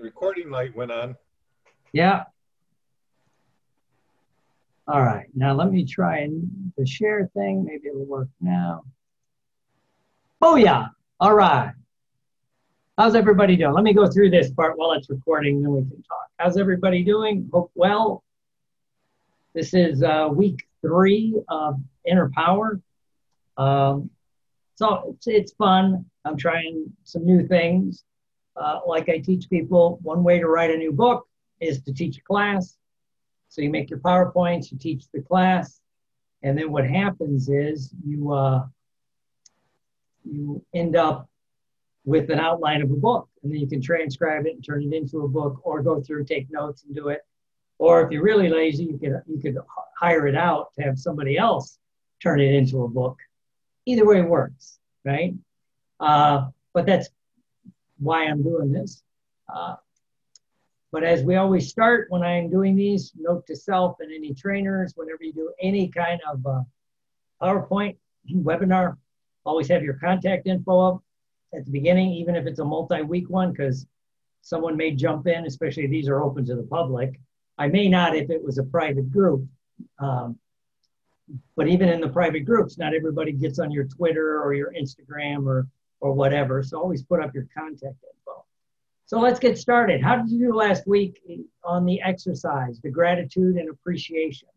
The recording light went on. Yeah. All right, now let me try and the share thing. Maybe it'll work now. Oh yeah, all right. How's everybody doing? Let me go through this part while it's recording, then we can talk. How's everybody doing? Hope well. This is uh, week three of Inner Power. Um, so it's, it's fun. I'm trying some new things. Uh, like I teach people, one way to write a new book is to teach a class. So you make your PowerPoints, you teach the class, and then what happens is you uh, you end up with an outline of a book, and then you can transcribe it and turn it into a book, or go through, take notes, and do it. Or if you're really lazy, you could you could hire it out to have somebody else turn it into a book. Either way works, right? Uh, but that's why I'm doing this. Uh, but as we always start when I'm doing these, note to self and any trainers, whenever you do any kind of uh, PowerPoint webinar, always have your contact info up at the beginning, even if it's a multi-week one, because someone may jump in, especially these are open to the public. I may not if it was a private group. Um, but even in the private groups, not everybody gets on your Twitter or your Instagram or, or whatever. So always put up your contact info. So let's get started. How did you do last week on the exercise, the gratitude and appreciation?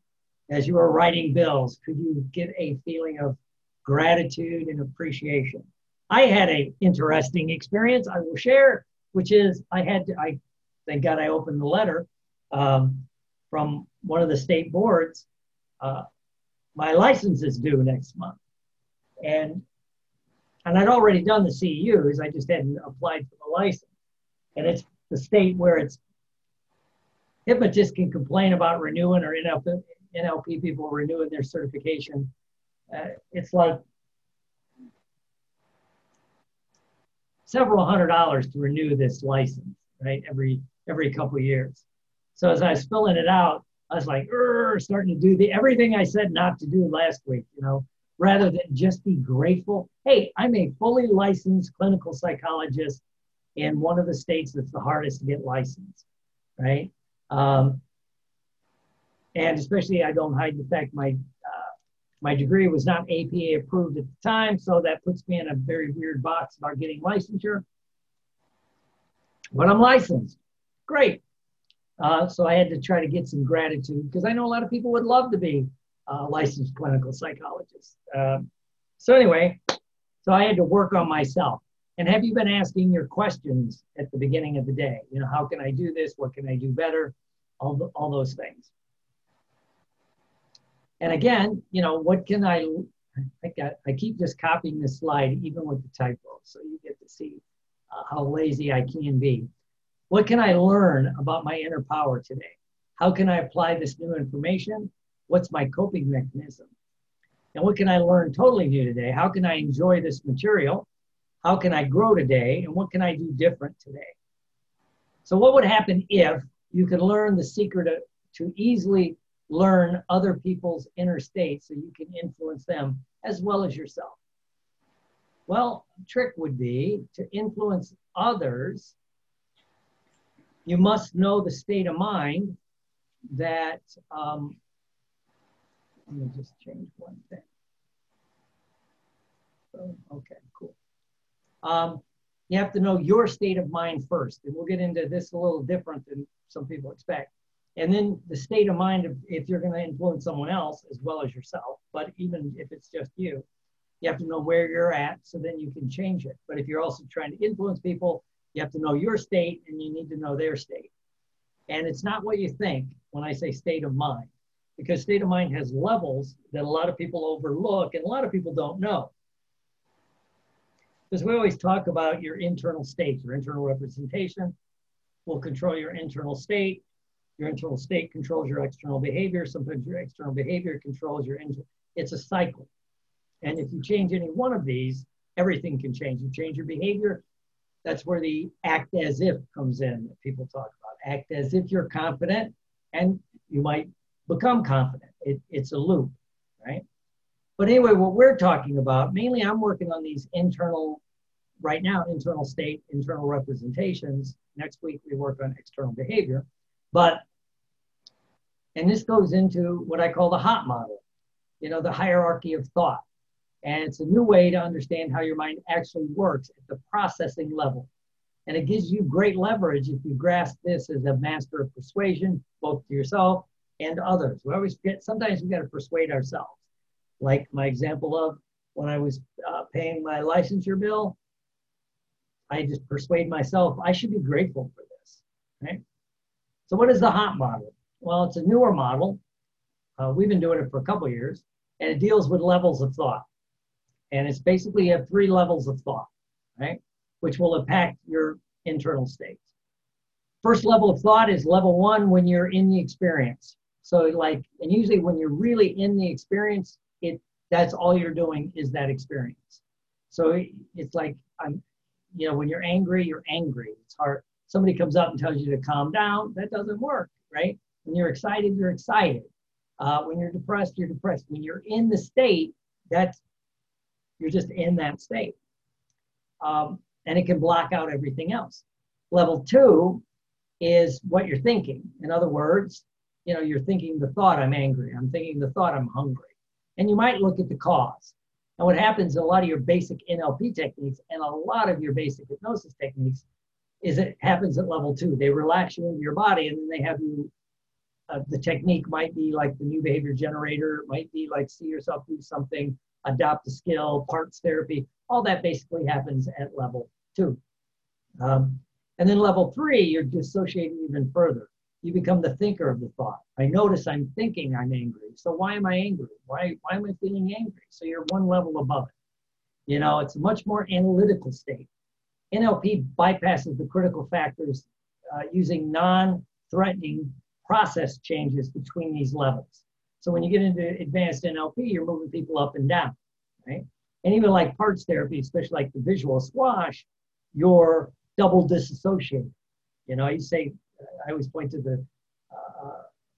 As you were writing bills, could you get a feeling of gratitude and appreciation? I had an interesting experience I will share, which is I had to, I thank God I opened the letter um, from one of the state boards. Uh, my license is due next month. And and I'd already done the CEUs, I just hadn't applied for the license and it's the state where it's hypnotists can complain about renewing or NLP, NLP people renewing their certification. Uh, it's like several hundred dollars to renew this license, right? Every every couple years. So as I was filling it out, I was like, starting to do the everything I said not to do last week, you know, rather than just be grateful. Hey, I'm a fully licensed clinical psychologist in one of the states that's the hardest to get licensed, right? Um, and especially, I don't hide the fact my uh, my degree was not APA approved at the time, so that puts me in a very weird box about getting licensure. But I'm licensed, great. Uh, so I had to try to get some gratitude because I know a lot of people would love to be uh, licensed clinical psychologist. Um, so anyway, so I had to work on myself. And have you been asking your questions at the beginning of the day? You know, how can I do this? What can I do better? All, the, all those things. And again, you know, what can I, I, got, I keep just copying this slide even with the typo, so you get to see uh, how lazy I can be. What can I learn about my inner power today? How can I apply this new information? What's my coping mechanism? And what can I learn totally new today? How can I enjoy this material? How can I grow today? And what can I do different today? So, what would happen if you could learn the secret of, to easily learn other people's inner states so you can influence them as well as yourself? Well, trick would be to influence others. You must know the state of mind that. Um, let me just change one thing. Oh, okay, cool um, you have to know your state of mind first. And we'll get into this a little different than some people expect. And then the state of mind of if you're going to influence someone else as well as yourself, but even if it's just you, you have to know where you're at so then you can change it. But if you're also trying to influence people, you have to know your state and you need to know their state. And it's not what you think when I say state of mind, because state of mind has levels that a lot of people overlook and a lot of people don't know because we always talk about your internal state, your internal representation will control your internal state. Your internal state controls your external behavior. Sometimes your external behavior controls your internal. It's a cycle. And if you change any one of these, everything can change. You change your behavior, that's where the act as if comes in that people talk about. Act as if you're confident, and you might become confident. It, it's a loop, right? But anyway, what we're talking about, mainly I'm working on these internal right now, internal state, internal representations. Next week, we work on external behavior. But, and this goes into what I call the HOT model, you know, the hierarchy of thought. And it's a new way to understand how your mind actually works at the processing level. And it gives you great leverage if you grasp this as a master of persuasion, both to yourself and others. We always get, sometimes we got to persuade ourselves. Like my example of when I was uh, paying my licensure bill, I just persuade myself I should be grateful for this. Right? So, what is the HOT model? Well, it's a newer model. Uh, we've been doing it for a couple years, and it deals with levels of thought. And it's basically you have three levels of thought, right? Which will impact your internal states. First level of thought is level one when you're in the experience. So, like, and usually when you're really in the experience, it that's all you're doing is that experience. So it's like I'm, you know, when you're angry, you're angry. It's hard. Somebody comes up and tells you to calm down. That doesn't work, right? When you're excited, you're excited. Uh, when you're depressed, you're depressed. When you're in the state, that's you're just in that state. Um, and it can block out everything else. Level two is what you're thinking. In other words, you know, you're thinking the thought, I'm angry. I'm thinking the thought, I'm hungry. And you might look at the cause. And what happens a lot of your basic NLP techniques and a lot of your basic hypnosis techniques is it happens at level two. They relax you into your body and then they have you. Uh, the technique might be like the new behavior generator, might be like see yourself do something adopt a skill, parts therapy, all that basically happens at level two. Um, and then level three, you're dissociating even further. You become the thinker of the thought. I notice I'm thinking I'm angry. So why am I angry? Why, why am I feeling angry? So you're one level above it. You know, it's a much more analytical state. NLP bypasses the critical factors uh, using non threatening process changes between these levels. So when you get into advanced NLP, you're moving people up and down, right? And even like parts therapy, especially like the visual squash, you're double disassociated. You know, you say, I always point to the uh,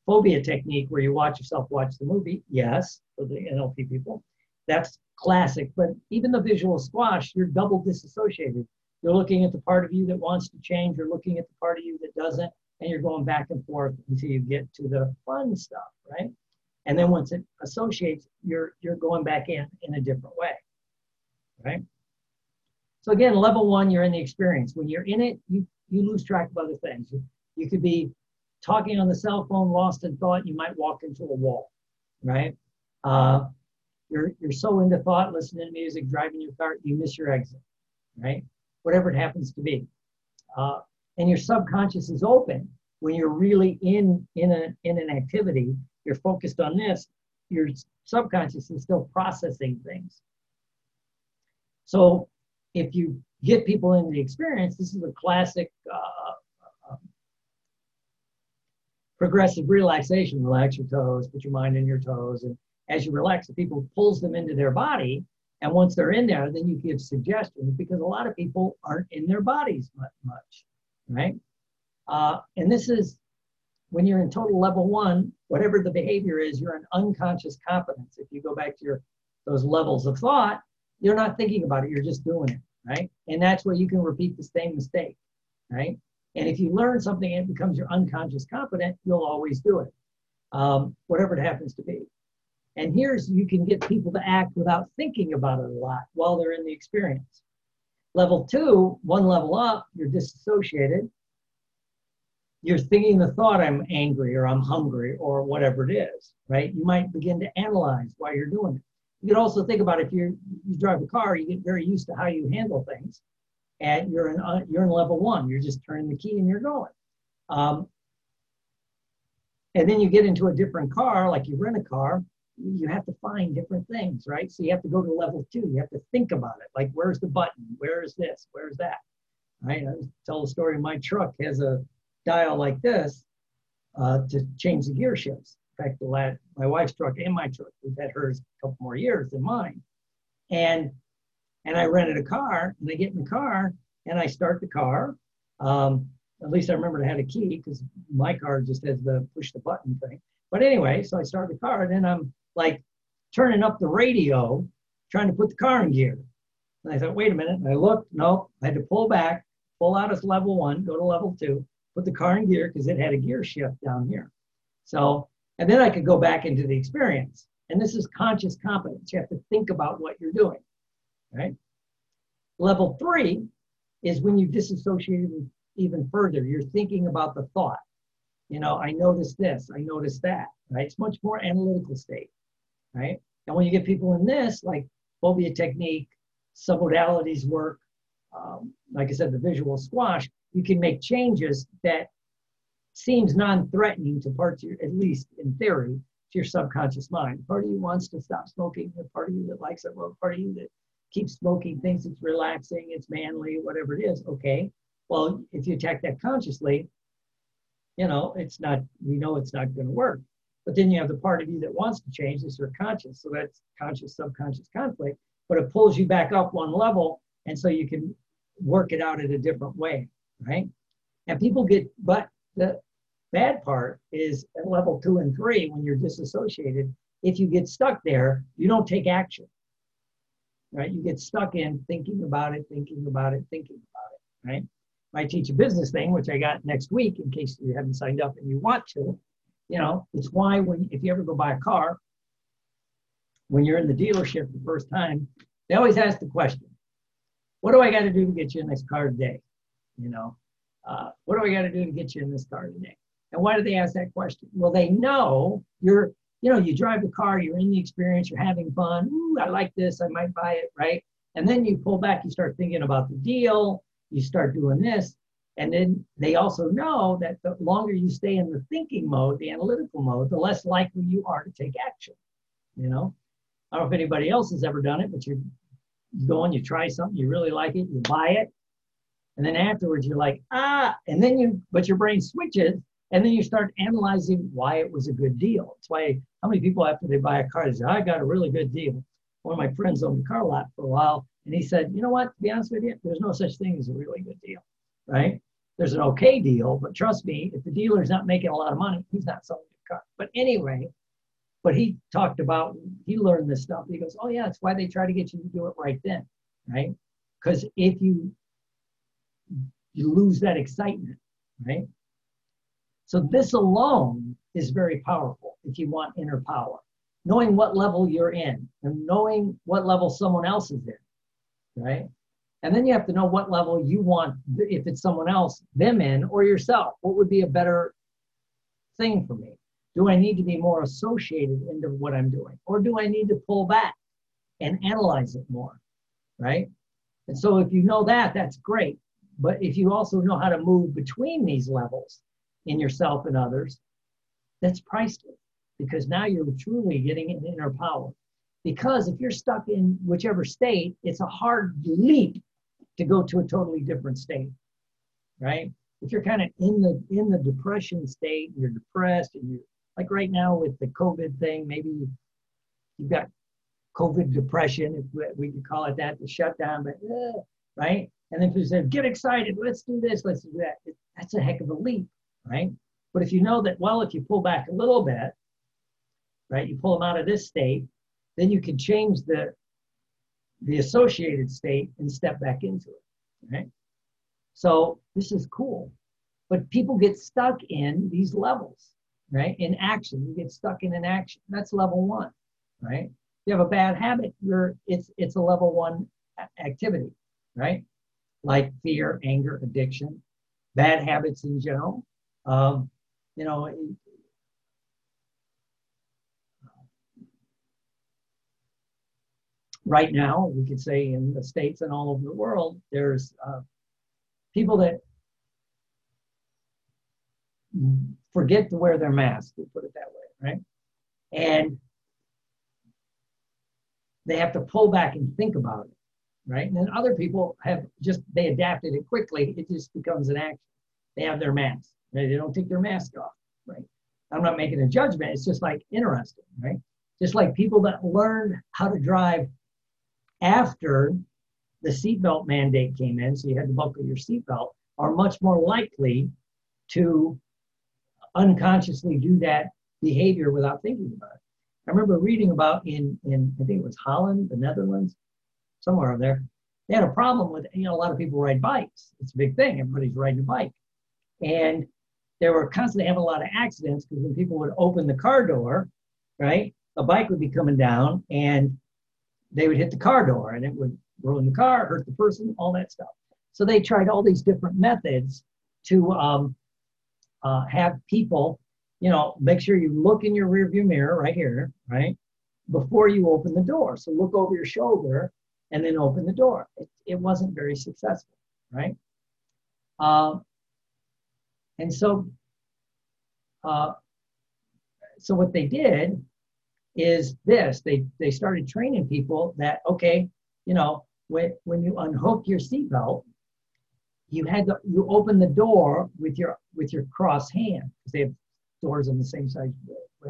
phobia technique where you watch yourself watch the movie. Yes, for the NLP people, that's classic. But even the visual squash, you're double disassociated. You're looking at the part of you that wants to change, you're looking at the part of you that doesn't, and you're going back and forth until you get to the fun stuff, right? And then once it associates, you're you're going back in in a different way, right? So again, level one, you're in the experience. When you're in it, you you lose track of other things. You could be talking on the cell phone, lost in thought. You might walk into a wall, right? Uh, you're you're so into thought, listening to music, driving your car, you miss your exit, right? Whatever it happens to be, uh, and your subconscious is open when you're really in in a in an activity you're focused on this, your subconscious is still processing things. So if you get people in the experience, this is a classic uh, uh, progressive relaxation. Relax your toes, put your mind in your toes, and as you relax, the people pulls them into their body. And once they're in there, then you give suggestions because a lot of people aren't in their bodies much, right? Uh, and this is when you're in total level one, whatever the behavior is, you're in unconscious competence. If you go back to your those levels of thought, you're not thinking about it, you're just doing it, right? And that's where you can repeat the same mistake, right? And if you learn something and it becomes your unconscious competent, you'll always do it, um, whatever it happens to be. And here's you can get people to act without thinking about it a lot while they're in the experience. Level two, one level up, you're disassociated you're thinking the thought i'm angry or i'm hungry or whatever it is right you might begin to analyze why you're doing it you can also think about if you you drive a car you get very used to how you handle things and you're in uh, you're in level one. You're just turning the key and you're going. Um, and then you get into a different car like you rent a car you have to find different things right? So you have to go to level two. You have to think about it. Like where's the button? Where is this? Where's that? Right? I tell the story my truck has a dial like this uh, to change the gear shifts. In fact, the lad, my wife's truck and my truck, we've had hers a couple more years than mine. And and I rented a car, and I get in the car, and I start the car. Um, at least I remember I had a key because my car just has the push the button thing. But anyway, so I start the car, and then I'm like turning up the radio, trying to put the car in gear. And I thought, wait a minute. And I looked, no, I had to pull back, pull out of level one, go to level two, put the car in gear because it had a gear shift down here. So, and then I could go back into the experience. And this is conscious competence. You have to think about what you're doing, right? Level three is when you disassociate even further. You're thinking about the thought. You know, I noticed this, I noticed that, right? It's much more analytical state, right? And when you get people in this, like phobia technique, submodalities work, um, like I said, the visual squash, you can make changes that seems non-threatening to parts of your, at least in theory, to your subconscious mind. Part of you wants to stop smoking, the part of you that likes it, well, part of you that keeps smoking thinks it's relaxing, it's manly, whatever it is. Okay. Well, if you attack that consciously, you know, it's not, we know it's not going to work. But then you have the part of you that wants to change, this your conscious. So that's conscious subconscious conflict, but it pulls you back up one level. And so you can work it out in a different way, right? And people get, but the bad part is at level two and three, when you're disassociated, if you get stuck there, you don't take action, right? You get stuck in thinking about it, thinking about it, thinking about it, right? I teach a business thing, which I got next week in case you haven't signed up and you want to. You know, it's why when if you ever go buy a car, when you're in the dealership the first time, they always ask the question, "What do I got to do to get you in this car today?" You know, uh, what do I got to do to get you in this car today? And why do they ask that question? Well, they know you're, you know, you drive the car, you're in the experience, you're having fun. Ooh, I like this, I might buy it, right? And then you pull back, you start thinking about the deal, you start doing this. And then they also know that the longer you stay in the thinking mode, the analytical mode, the less likely you are to take action. You know, I don't know if anybody else has ever done it, but you're going, you try something, you really like it, you buy it. And then afterwards, you're like, ah, and then you, but your brain switches and then you start analyzing why it was a good deal. It's why, how many people after they buy a car, they say, I got a really good deal. One of my friends owned a car lot for a while. And he said, you know what, to be honest with you, there's no such thing as a really good deal, right? There's an okay deal, but trust me, if the dealer's not making a lot of money, he's not selling your car. But anyway, but he talked about, he learned this stuff. He goes, oh yeah, it's why they try to get you to do it right then, right? Because if you you lose that excitement, right? So this alone is very powerful if you want inner power. Knowing what level you're in and knowing what level someone else is in, right? And then you have to know what level you want, if it's someone else, them in or yourself. What would be a better thing for me? Do I need to be more associated into what I'm doing? Or do I need to pull back and analyze it more, right? And so if you know that, that's great. But if you also know how to move between these levels in yourself and others, that's priceless because now you're truly getting an inner power. Because if you're stuck in whichever state, it's a hard leap to go to a totally different state, right? If you're kind of in the in the depression state, you're depressed, and you're like right now with the COVID thing, maybe you've got COVID depression, if we could call it that, the shutdown, but uh, right? And then if you said, get excited, let's do this, let's do that, it, that's a heck of a leap, right? But if you know that, well, if you pull back a little bit, right, you pull them out of this state, then you can change the the associated state and step back into it, right? So this is cool. But people get stuck in these levels, right? In action, you get stuck in an action. That's level one, right? You have a bad habit, you're it's it's a level one activity, right? Like fear, anger, addiction, bad habits in general. Um, you know, right now, we could say in the States and all over the world, there's uh, people that forget to wear their mask, we put it that way, right? And they have to pull back and think about it, right? And then other people have just, they adapted it quickly, it just becomes an action. They have their mask, right? They don't take their mask off, right? I'm not making a judgment, it's just like interesting, right? Just like people that learned how to drive after the seatbelt mandate came in, so you had to buckle your seatbelt, are much more likely to unconsciously do that behavior without thinking about it. I remember reading about in, in I think it was Holland, the Netherlands, somewhere over there, they had a problem with, you know, a lot of people ride bikes. It's a big thing. Everybody's riding a bike. And they were constantly having a lot of accidents because when people would open the car door, right, a bike would be coming down and they would hit the car door and it would ruin the car, hurt the person, all that stuff. So they tried all these different methods to um, uh, have people, you know, make sure you look in your rearview mirror right here, right, before you open the door. So look over your shoulder and then open the door. It, it wasn't very successful, right? Um, and so, uh, so what they did is this: they they started training people that okay, you know, when when you unhook your seatbelt, you had to you open the door with your with your cross hand because they have doors on the same side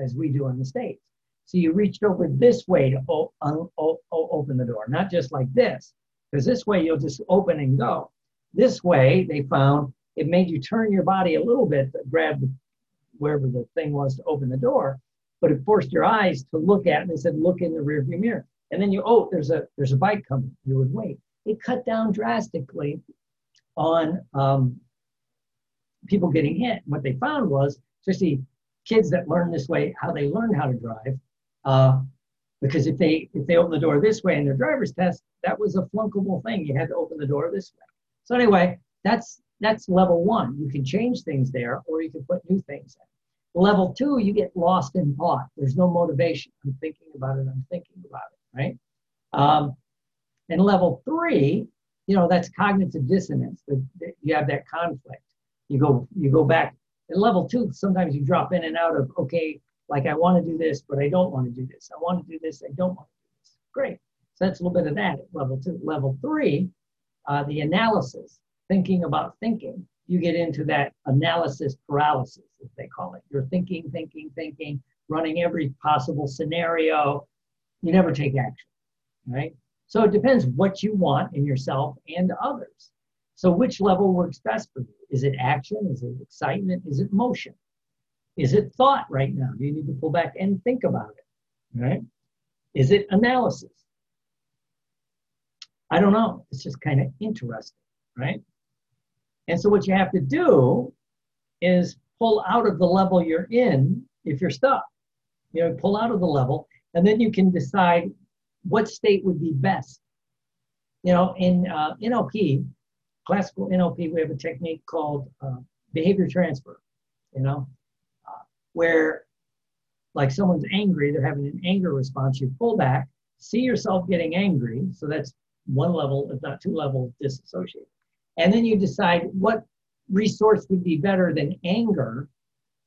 as we do in the states. So you reached over this way to o- un- o- open the door, not just like this, because this way you'll just open and go. This way, they found it made you turn your body a little bit grab wherever the thing was to open the door, but it forced your eyes to look at it. And they said, look in the rearview mirror. And then you, oh, there's a there's a bike coming. You would wait. It cut down drastically on um, people getting hit. What they found was, especially kids that learn this way, how they learn how to drive. Uh, because if they if they open the door this way in their driver's test, that was a flunkable thing. You had to open the door this way. So anyway, that's that's level one. You can change things there, or you can put new things in. Level two, you get lost in thought. There's no motivation. I'm thinking about it. I'm thinking about it. Right. Um, and level three, you know, that's cognitive dissonance. That you have that conflict. You go you go back. At level two, sometimes you drop in and out of okay, like I want to do this, but I don't want to do this. I want to do this, I don't want to do this. Great. So that's a little bit of that at level two. Level three, uh, the analysis thinking about thinking, you get into that analysis paralysis, as they call it. You're thinking, thinking, thinking, running every possible scenario. You never take action, right? So it depends what you want in yourself and others. So which level works best for you? Is it action? Is it excitement? Is it motion? Is it thought right now? Do you need to pull back and think about it? Right? Is it analysis? I don't know. It's just kind of interesting, right? And so what you have to do is pull out of the level you're in if you're stuck. You know, pull out of the level, and then you can decide what state would be best. You know, in uh, NLP, classical NLP, we have a technique called uh, behavior transfer. You know, uh, where like someone's angry, they're having an anger response. You pull back, see yourself getting angry. So that's one level, if not two levels, disassociate. And then you decide what resource would be better than anger.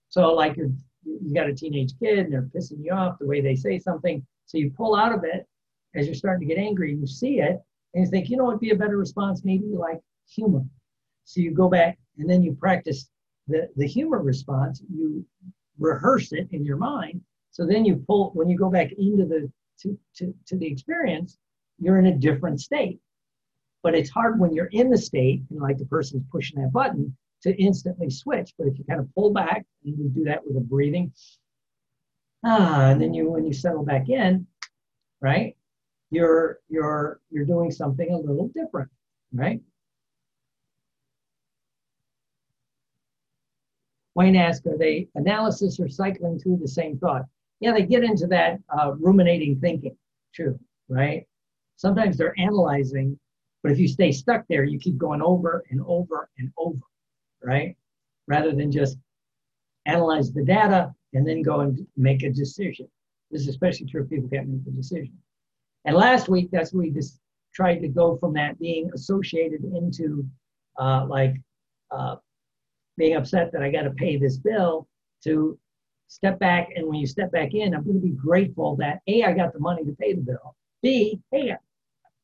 So, like you're, you got a teenage kid and they're pissing you off the way they say something. So you pull out of it as you're starting to get angry, you see it, and you think, you know what would be a better response? Maybe like humor. So you go back and then you practice the, the humor response. You rehearse it in your mind. So then you pull, when you go back into the, to, to, to the experience, you're in a different state. But it's hard when you're in the state and like the person's pushing that button to instantly switch. But if you kind of pull back and you do that with a breathing, ah, and then you when you settle back in, right, you're you're you're doing something a little different, right? Wayne asked, are they analysis or cycling through the same thought? Yeah, they get into that uh, ruminating thinking, true, right? Sometimes they're analyzing but if you stay stuck there, you keep going over and over and over, right? Rather than just analyze the data and then go and make a decision. This is especially true if people can't make a decision. And last week, that's we just tried to go from that being associated into uh, like uh, being upset that I got to pay this bill to step back. And when you step back in, I'm going to be grateful that A, I got the money to pay the bill. B, hey,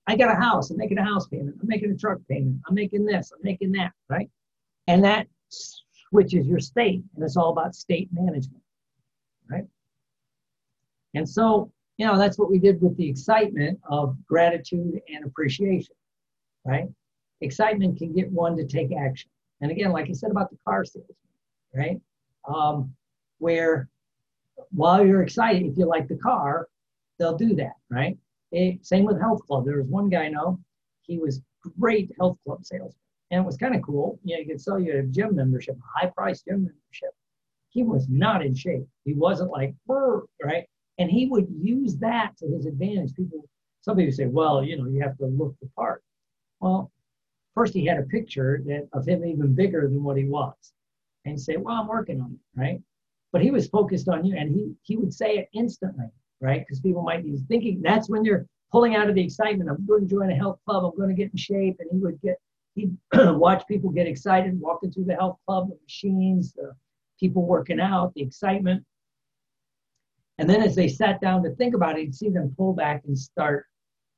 I got a house. I'm making a house payment. I'm making a truck payment. I'm making this. I'm making that, right? And that switches your state, and it's all about state management, right? And so, you know, that's what we did with the excitement of gratitude and appreciation, right? Excitement can get one to take action. And again, like I said about the car salesman, right? Um, where while you're excited, if you like the car, they'll do that, right? Same with health club. There was one guy I know, he was great health club salesman. And it was kind of cool. You know, he could sell you a gym membership, a high priced gym membership. He was not in shape. He wasn't like, right? And he would use that to his advantage. People, some people say, well, you know, you have to look the part. Well, first he had a picture that, of him even bigger than what he was. And say, well, I'm working on it, right? But he was focused on you and he, he would say it instantly, right? Because people might be thinking that's when they're pulling out of the excitement. I'm going to join a health club. I'm going to get in shape. And he would get, he'd watch people get excited walking through the health club, the machines, the people working out, the excitement. And then as they sat down to think about it, he'd see them pull back and start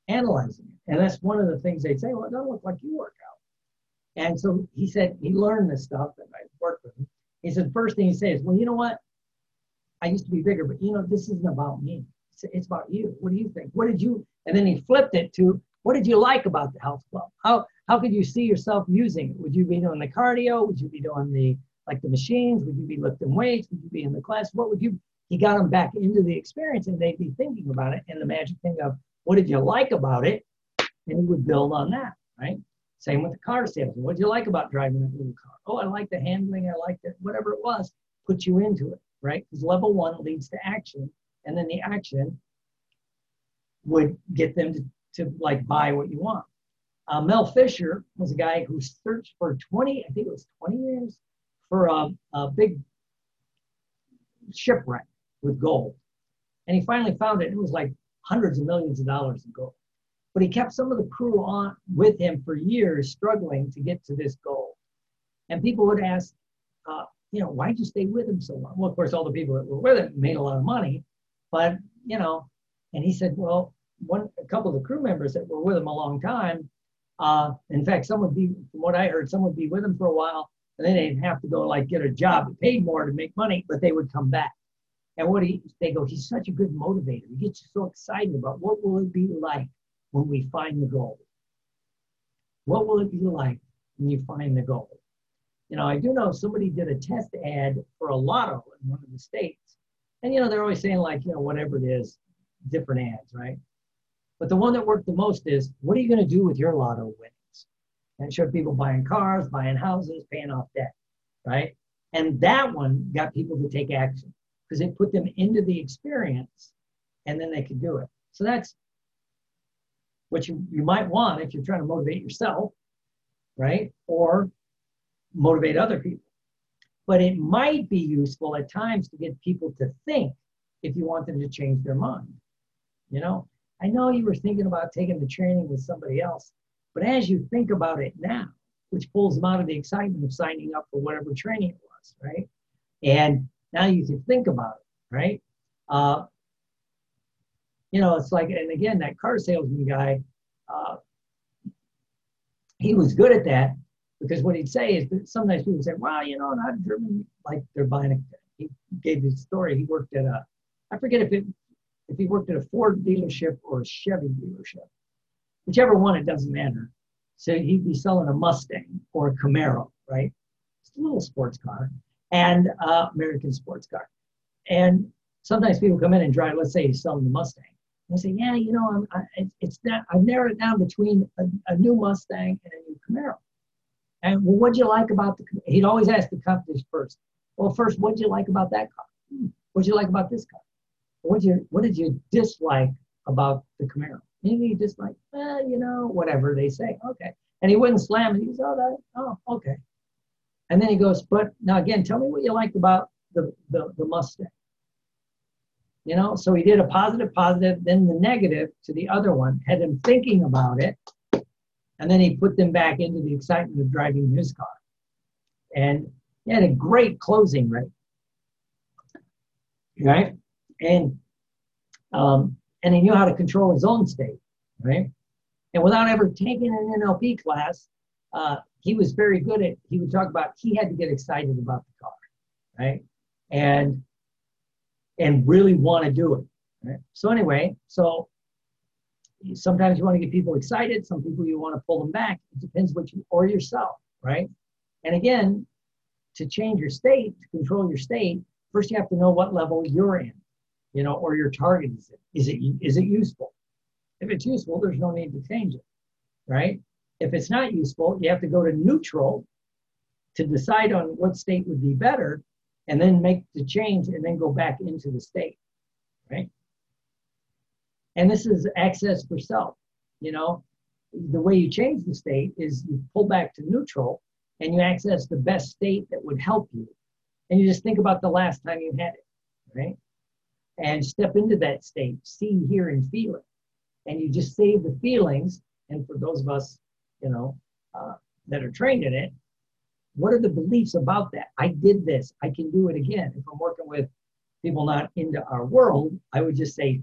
analyzing it. And that's one of the things they'd say, well, it doesn't look like you work out. And so he said, he learned this stuff and I worked with him. He said, first thing he says, well, you know what? I used to be bigger, but you know, this isn't about me. It's, it's about you. What do you think? What did you, and then he flipped it to, what did you like about the health club? How, how could you see yourself using it? Would you be doing the cardio? Would you be doing the, like the machines? Would you be lifting weights? Would you be in the class? What would you, he got them back into the experience and they'd be thinking about it. And the magic thing of what did you like about it? And he would build on that, right? Same with the car salesman. What did you like about driving that little car? Oh, I like the handling. I like it. Whatever it was, put you into it, right? Because level one leads to action. And then the action would get them to, to like buy what you want. Uh, Mel Fisher was a guy who searched for 20, I think it was 20 years, for a, a big shipwreck with gold. And he finally found it. It was like hundreds of millions of dollars in gold. But he kept some of the crew on with him for years, struggling to get to this goal. And people would ask, uh, you know, why'd you stay with him so long? Well, of course, all the people that were with him made a lot of money, but you know, and he said, well, one a couple of the crew members that were with him a long time. Uh, in fact, some would be, from what I heard, some would be with him for a while, and then they'd have to go like get a job paid more to make money, but they would come back. And what he, they go, he's such a good motivator. He gets you so excited about what will it be like when we find the goal? What will it be like when you find the goal? You know, I do know somebody did a test ad for a lotto in one of the states. And, you know, they're always saying, like, you know, whatever it is, different ads, right? But the one that worked the most is, what are you going to do with your lotto winnings? And showed people buying cars, buying houses, paying off debt, right? And that one got people to take action because it put them into the experience and then they could do it. So that's what you, you might want if you're trying to motivate yourself, right? Or motivate other people. But it might be useful at times to get people to think if you want them to change their mind. You know, I know you were thinking about taking the training with somebody else, but as you think about it now, which pulls them out of the excitement of signing up for whatever training it was, right? And now you can think about it, right? Uh, you know, it's like, and again, that car salesman guy, uh, he was good at that because what he'd say is that sometimes people say, well, you know, I've driven like they're buying a, he gave this story. He worked at a, I forget if it, if he worked at a Ford dealership or a Chevy dealership, whichever one, it doesn't matter. So he'd be selling a Mustang or a Camaro, right? It's a little sports car and uh, American sports car. And sometimes people come in and drive, let's say he's selling the Mustang. They say, yeah, you know, I'm, I, it's not, I've narrowed it down between a, a, new Mustang and a new Camaro. And well, what'd you like about the, he'd always ask the companies first. Well, first, what'd you like about that car? Hmm. What'd you like about this car? What you, what did you dislike about the Camaro? Maybe you just like, well, you know, whatever they say. Okay. And he wouldn't slam it. He goes, oh, that, oh, okay. And then he goes, but now again, tell me what you liked about the, the, the Mustang. You know, so he did a positive, positive, then the negative to the other one, had him thinking about it, and then he put them back into the excitement of driving his car. And he had a great closing rate. Right? And um, and he knew how to control his own state, right? And without ever taking an NLP class, uh, he was very good at, he would talk about, he had to get excited about the car, right? And, and really want to do it. Right? So anyway, so sometimes you want to get people excited. Some people you want to pull them back. It depends what you, or yourself, right? And again, to change your state, to control your state, first you have to know what level you're in, you know, or your target is it. Is it, is it useful? If it's useful, there's no need to change it. right? If it's not useful, you have to go to neutral to decide on what state would be better and then make the change and then go back into the state, right? And this is access for self. You know, the way you change the state is you pull back to neutral and you access the best state that would help you. And you just think about the last time you had it, right? And step into that state, see, hear, and feel it. And you just save the feelings. And for those of us, you know, uh, that are trained in it, what are the beliefs about that? I did this, I can do it again. If I'm working with people not into our world, I would just say,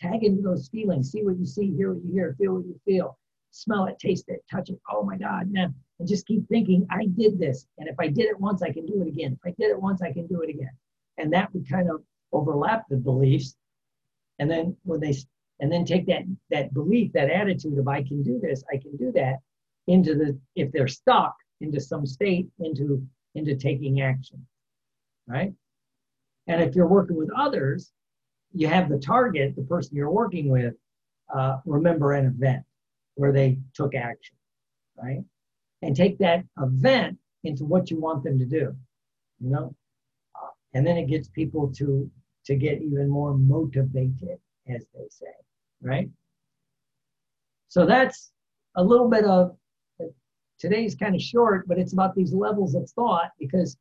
tag into those feelings, see what you see, hear what you hear, feel what you feel, smell it, taste it, touch it. Oh my God, man. And just keep thinking, I did this. And if I did it once, I can do it again. If I did it once, I can do it again. And that would kind of overlap the beliefs. And then when they and then take that that belief, that attitude of I can do this, I can do that, into the if they're stuck, into some state into into taking action right and if you're working with others you have the target the person you're working with uh, remember an event where they took action right? And take that event into what you want them to do you know? Uh, and then it gets people to to get even more motivated as they say right? So that's a little bit of Today's kind of short, but it's about these levels of thought because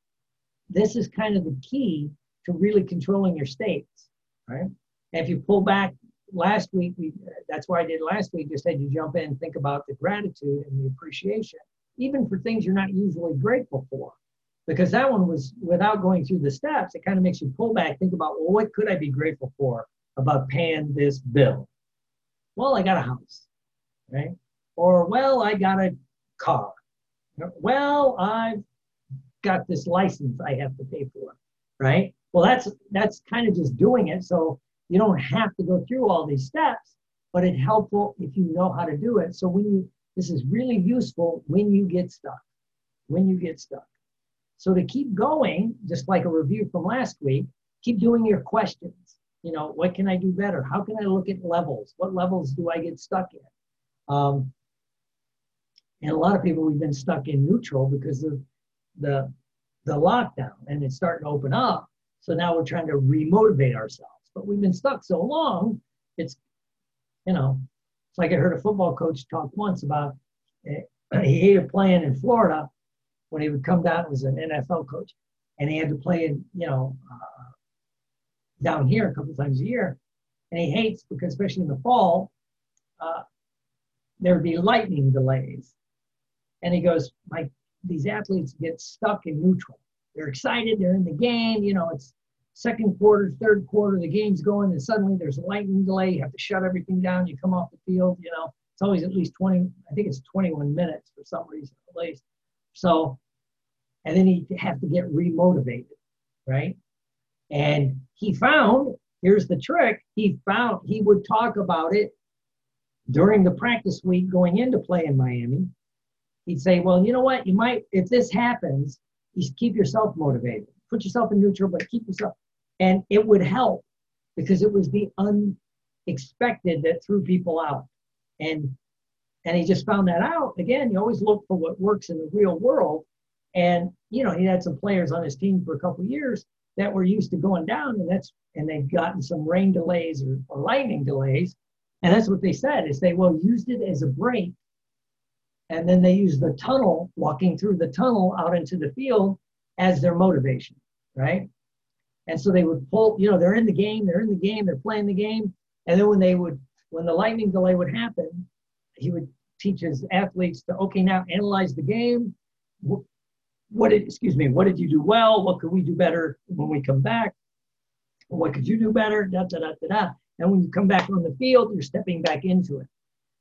this is kind of the key to really controlling your states, right? And if you pull back last week, we, that's why I did last week, just had you jump in and think about the gratitude and the appreciation, even for things you're not usually grateful for. Because that one was without going through the steps, it kind of makes you pull back, think about, well, what could I be grateful for about paying this bill? Well, I got a house, right? Or, well, I got a car. Well, I've got this license I have to pay for, right? Well, that's that's kind of just doing it. So you don't have to go through all these steps, but it's helpful if you know how to do it. So when you this is really useful when you get stuck. When you get stuck. So to keep going, just like a review from last week, keep doing your questions. You know, what can I do better? How can I look at levels? What levels do I get stuck in? Um, and a lot of people, we've been stuck in neutral because of the, the lockdown and it's starting to open up. So now we're trying to remotivate ourselves. But we've been stuck so long, it's, you know, it's like I heard a football coach talk once about uh, he hated playing in Florida when he would come down as an NFL coach and he had to play in, you know, uh, down here a couple times a year. And he hates because, especially in the fall, uh, there would be lightning delays. And he goes, my these athletes get stuck in neutral. They're excited, they're in the game, you know, it's second quarter, third quarter, the game's going, and suddenly there's a lightning delay, you have to shut everything down, you come off the field, you know, it's always at least 20, I think it's 21 minutes for some reason at least. So, and then he have to get remotivated, right? And he found, here's the trick, he found he would talk about it during the practice week going into play in Miami he'd say, well, you know what? You might, if this happens, keep yourself motivated. Put yourself in neutral, but keep yourself. And it would help because it was the unexpected that threw people out. And and he just found that out. Again, you always look for what works in the real world. And you know, he had some players on his team for a couple years that were used to going down, and that's and they've gotten some rain delays or, or lightning delays. And that's what they said is they well used it as a break and then they use the tunnel, walking through the tunnel out into the field as their motivation, right? And so they would pull, you know, they're in the game, they're in the game, they're playing the game. And then when they would, when the lightning delay would happen, he would teach his athletes to, okay, now analyze the game. What did, excuse me, what did you do well? What could we do better when we come back? What could you do better? Da, da, da, da, da. And when you come back on the field, you're stepping back into it.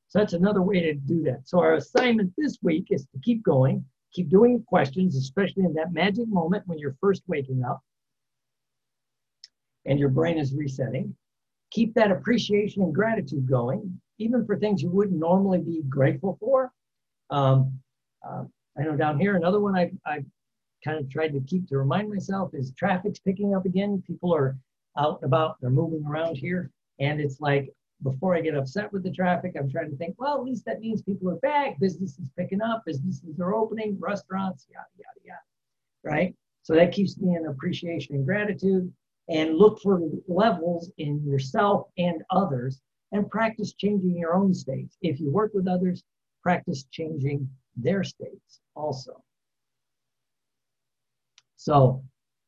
So that's another way to do that. So our assignment this week is to keep going, keep doing questions, especially in that magic moment when you're first waking up and your brain is resetting. Keep that appreciation and gratitude going, even for things you wouldn't normally be grateful for. Um, uh, I know down here, another one I, I kind of tried to keep to remind myself is traffic's picking up again. People are out and about, they're moving around here. And it's like before I get upset with the traffic, I'm trying to think, well, at least that means people are back, business is picking up, businesses are opening, restaurants, yada, yada, yada. Right? So that keeps me in appreciation and gratitude. And look for levels in yourself and others and practice changing your own states. If you work with others, practice changing their states also. So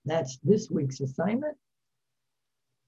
that's this week's assignment.